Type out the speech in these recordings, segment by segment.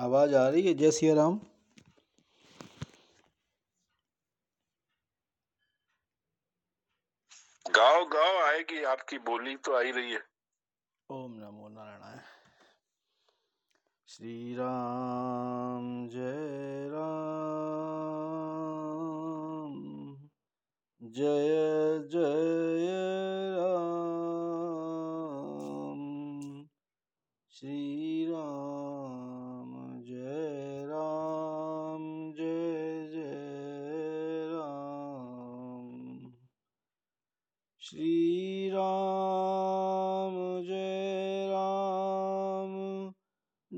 आवाज़ आ रही है जय सिया राम गाओ गाओ आएगी आपकी बोली तो आई रही है। ओम नमो नारायण श्री राम जय राम जय जय।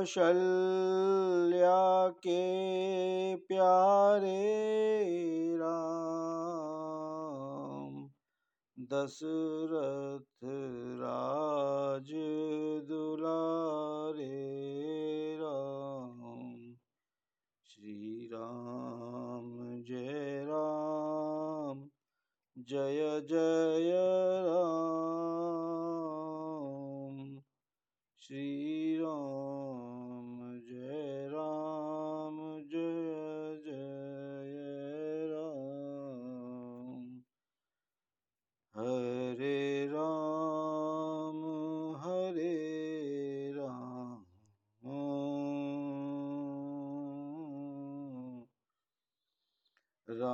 कौशल्या के प्यारे राम, दशरथ राज दुलारे राम, श्री राम जय राम, जय जय राम, श्री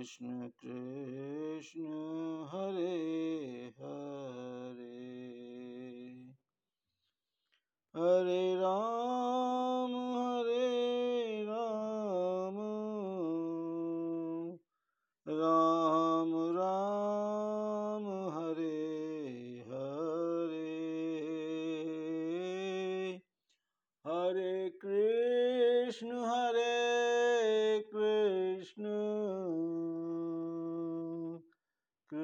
कृष्ण कृष्ण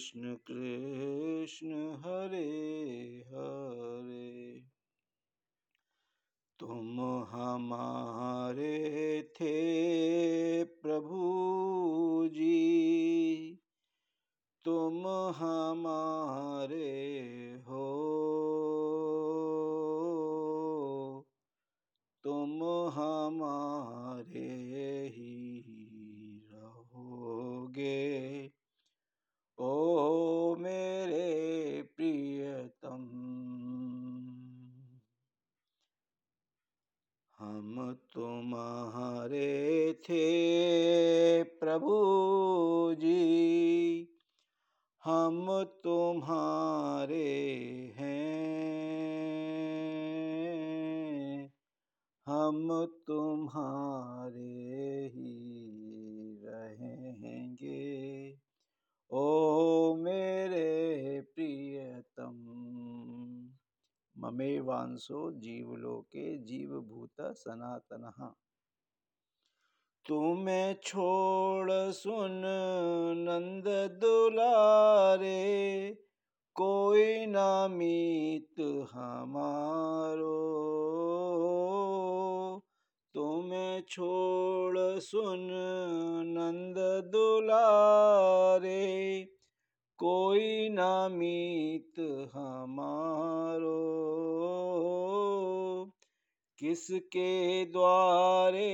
कृष्ण कृष्ण हरे हरे। तुम हमारे थे प्रभु जी। तुम हमारे तुम्हारे थे प्रभु जी। हम तुम्हारे हैं। हम तुम्हारे ही ममे वांसो जीवलोके जीवभूत सनातन। तुम्हें छोड़ सुन नंद दुलारे, कोई ना मीत हमारो। तुम्हें छोड़ सुन नंद दुलारे कोई ना मीत हमारो। किसके द्वारे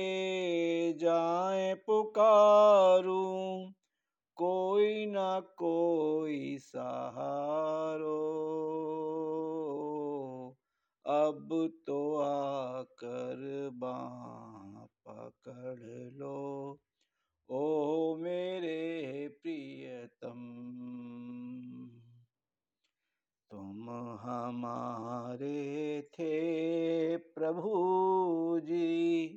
जाए पुकारू कोई ना कोई सहारो। अब तो आकर बाँ पकड़ लो ओ मेरे प्रियतम तुम हमारे थे प्रभु जी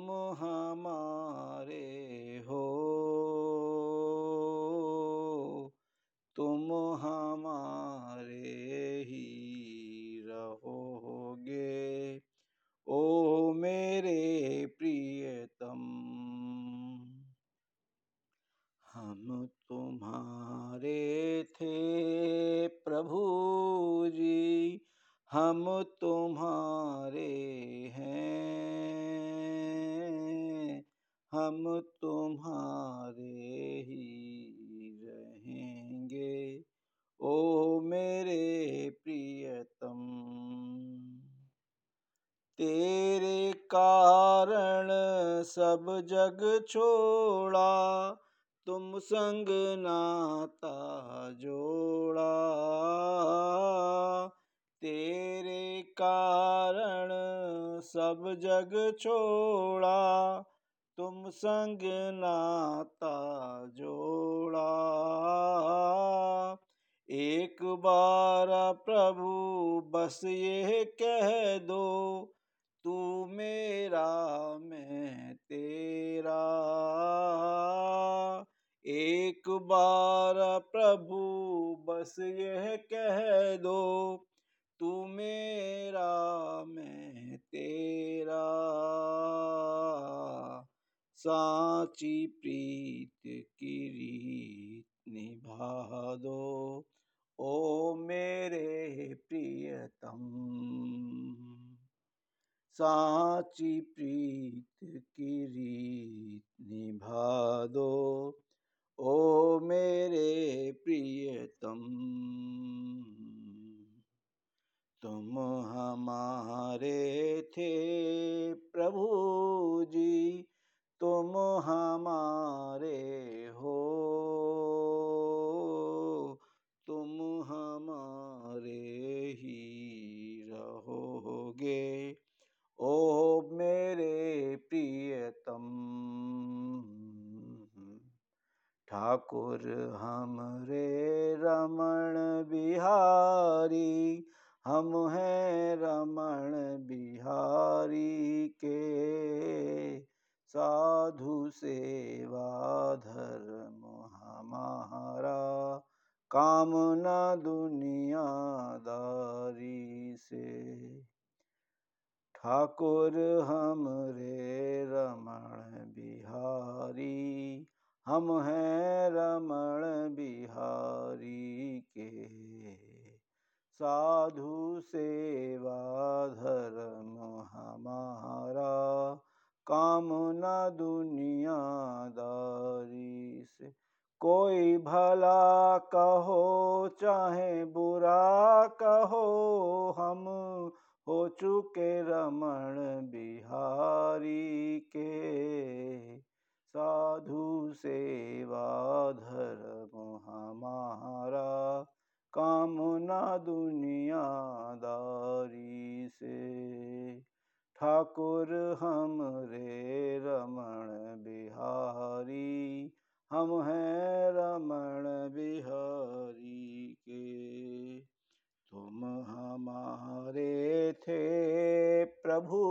तुम हमारे हो तुम हमारे ही रहोगे ओ मेरे प्रियतम हम तुम्हारे थे प्रभु जी हम तुम्हारे हैं हम तुम्हारे ही रहेंगे। ओ मेरे प्रियतम, तेरे कारण सब जग छोड़ा, तुम संग नाता जोड़ा। तेरे कारण सब जग छोड़ा तुम संग नाता जोड़ा। एक बार प्रभु, बस ये कह दो, तू मेरा, मैं तेरा। एक बार प्रभु, बस यह कह दो, तू मेरा, मैं तेरा। साची प्रीत की रीत निभा दो। ओ मेरे प्रियतम, साची प्रीत की रीत निभा दो। ओ मेरे प्रियतम, तुम हमारे ठाकुर हमरे रमण बिहारी, हम हैं रमण बिहारी के। साधु सेवा धर्म हमारा, काम कामना दुनियादारी से। ठाकुर हमरे रमण बिहारी हम हैं रमण बिहारी के। साधु सेवा धर्म हमारा, काम कामना दुनियादारी से। कोई भला कहो, चाहे बुरा कहो, हम हो चुके रमण बिहारी के। साधु सेवा धर्म हमारा कामना दुनियादारी से। ठाकुर हमरे रमण बिहारी, हम हैं रमण बिहारी के। तुम हमारे थे प्रभु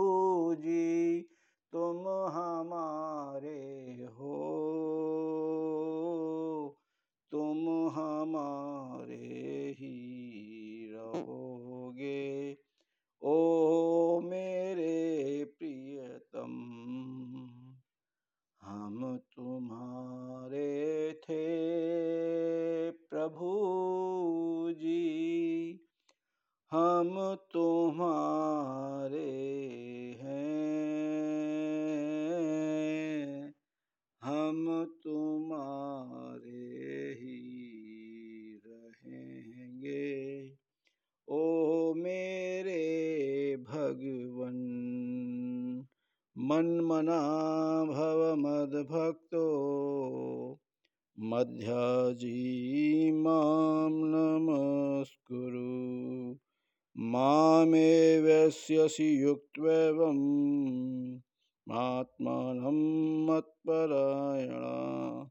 मन मना भव मद मध्याजी माँ नमस्कुरु। मामे वैश्यसि युक्त्वेवम् आत्मानं मत्परायणा।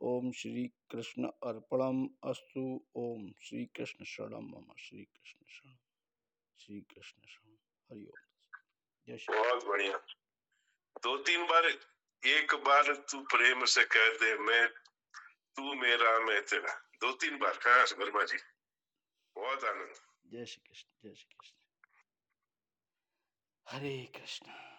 ओम श्री कृष्ण अर्पणम अस्तु। ओम श्री कृष्ण शरणम मम श्री कृष्ण शरण। श्री कृष्ण शरण हरिओम बहुत बढ़िया। दो तीन बार, एक बार तू प्रेम से कह दे, मैं, तू मेरा, मैं तेरा। दो तीन बार। कहा वर्मा जी। बहुत आनंद। जय श्री कृष्ण, जय श्री कृष्ण। हरे कृष्ण।